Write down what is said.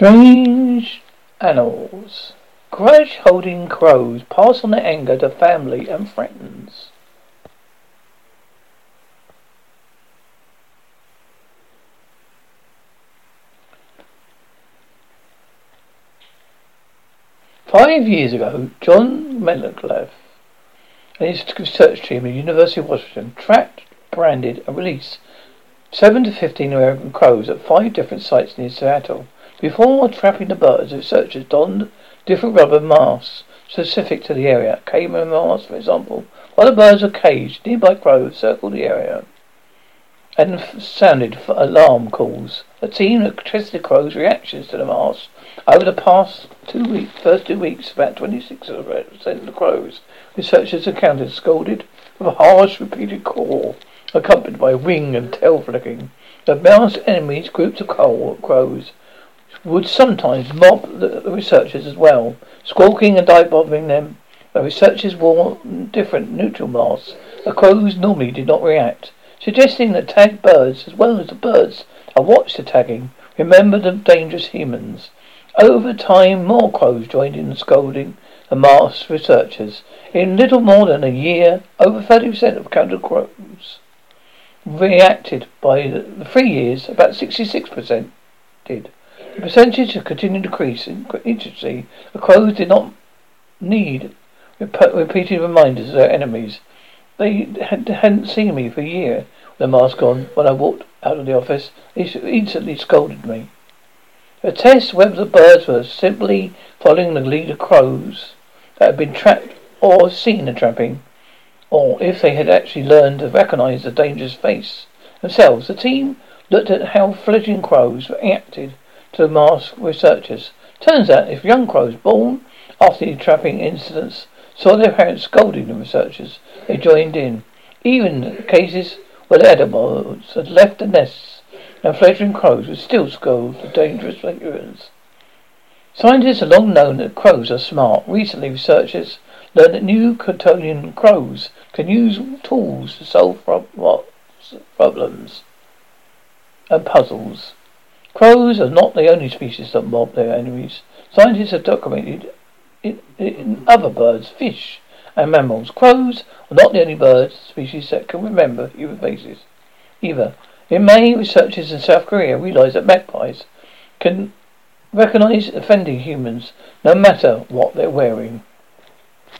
Strange animals. Grudge holding crows pass on their anger to family and friends. Five years ago, John Marzluff and his research team at the University of Washington tracked, branded, and released seven to fifteen American crows at five different sites near Seattle. Before trapping the birds, researchers donned different rubber masks specific to the area. Cayman masks, for example. While the birds were caged, nearby crows circled the area and sounded alarm calls. The team that tested the crows' reactions to the masks over the past two weeks, first two weeks, about 26% of the crows researchers encountered scolded with a harsh, repeated call, accompanied by wing and tail flicking. The mouse enemies, groups of crows, would sometimes mob the researchers as well, squawking and dive bombing them. The researchers wore different neutral masks. The crows normally did not react, suggesting that tagged birds, as well as the birds that watched the tagging, remembered the dangerous humans. Over time, more crows joined in scolding the masked researchers. In little more than a year, over 30% of counted crows reacted. By the three years, about 66% did. The percentage had continued to increase. Interestingly, the crows did not need rep- repeated reminders of their enemies. They had, hadn't seen me for a year with the mask on. When I walked out of the office, they instantly scolded me. The test whether the birds were simply following the lead of crows that had been trapped or seen the trapping, or if they had actually learned to recognize the dangerous face themselves, the team looked at how fledgling crows reacted to mask researchers. Turns out if young crows born after the trapping incidents saw their parents scolding the researchers, they joined in. Even cases where the adults had left the nests and fledgling crows would still scold the dangerous figurines. Scientists have long known that crows are smart. Recently, researchers learned that New Caledonian crows can use tools to solve problems and puzzles. Crows are not the only species that mob their enemies. Scientists have documented in, in other birds, fish, and mammals. Crows are not the only bird species that can remember human faces. Either. In May, researchers in South Korea realized that magpies can recognize offending humans no matter what they're wearing.